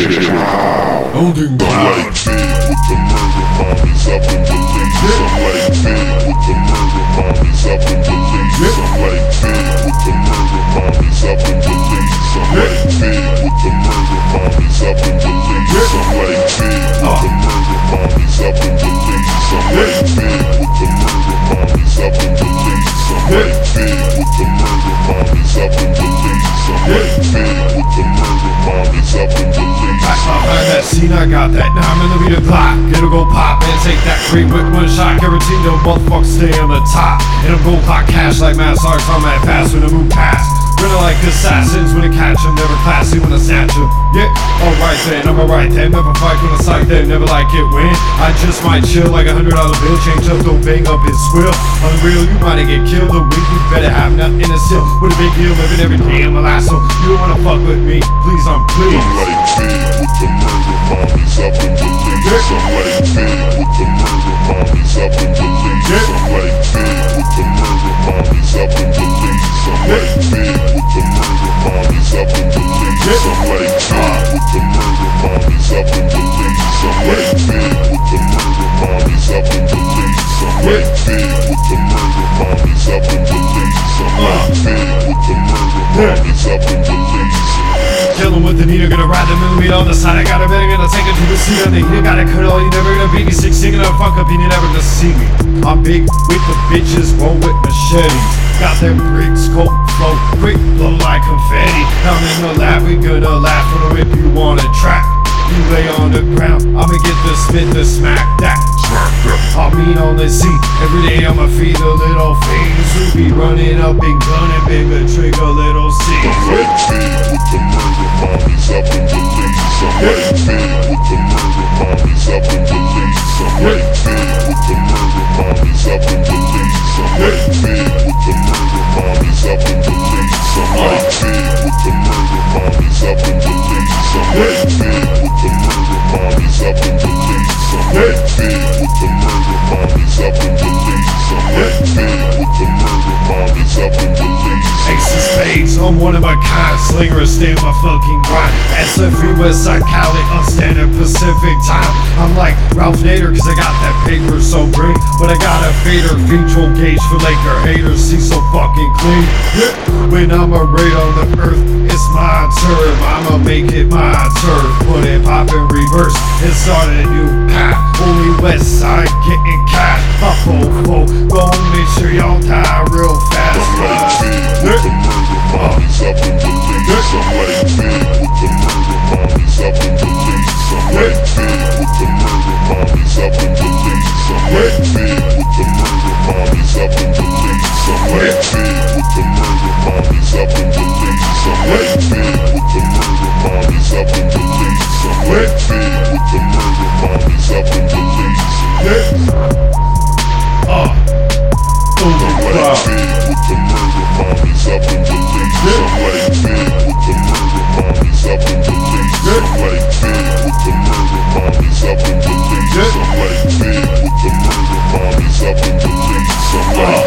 it out. Holding Some like big with the murder mommies Belize. Some I got that 9 millimeter Glock. It'll go pop and take that creep with one shot. Guaranteed the motherfuckers stay on the top. It'll go pop cash like mass arts. I'm at fast when I move past. Running like assassins when I catch 'em, never classy when I snatch 'em. Yeah, alright then, I'm alright then. Never fight when I sight them, never like it when I just might chill like a hundred dollar bill. Change up, don't bang up and squill. Unreal, you might get killed. The week you better have nothing to steal. With a big deal, living every day in my lasso. You don't wanna fuck with me, please, I'm please. Some big with the murder mommies up in Belize. Like big with the murder mommies up in Belize. Like big with the murder mommies up in Belize. Like big with the murder mommies up in Belize. Killing with the needle, gonna ride the movie on the side. I got a better, gonna take it to the sea. The gotta cut all, you never gonna beat me. Six, singing a fuck never gonna see me. I'm big with the bitches, roll with machetes. Got them bricks, cold flow, quick blow like confetti. Down in the lab, we gonna laugh when if you wanna trap. You lay on the ground, I'ma get the spit, the smack that. I mean on the seat, every day I'ma feed the little fiends who be running up and gunning, bigger trigger, little seeds. Some like big with the murder one of my kind. Slinger, stay my fucking grind. SFE West Side Cali, on standard Pacific time. I'm like Ralph Nader, cause I got that paper so green. But I got a fader, feature gauge for Laker haters. See so fucking clean. When I'm a raid on the earth, it's my turn. I'ma make it my turn. Put it pop in reverse and start a new path. Only West Side getting cash. My fofo, gon' make sure y'all die Some like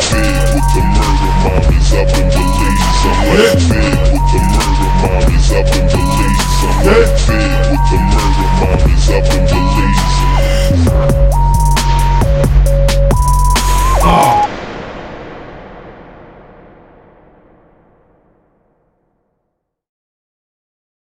with the murder mommies up in Belize. Some like with the murder mommies up in Belize. Some like with the murder mommies up in Belize.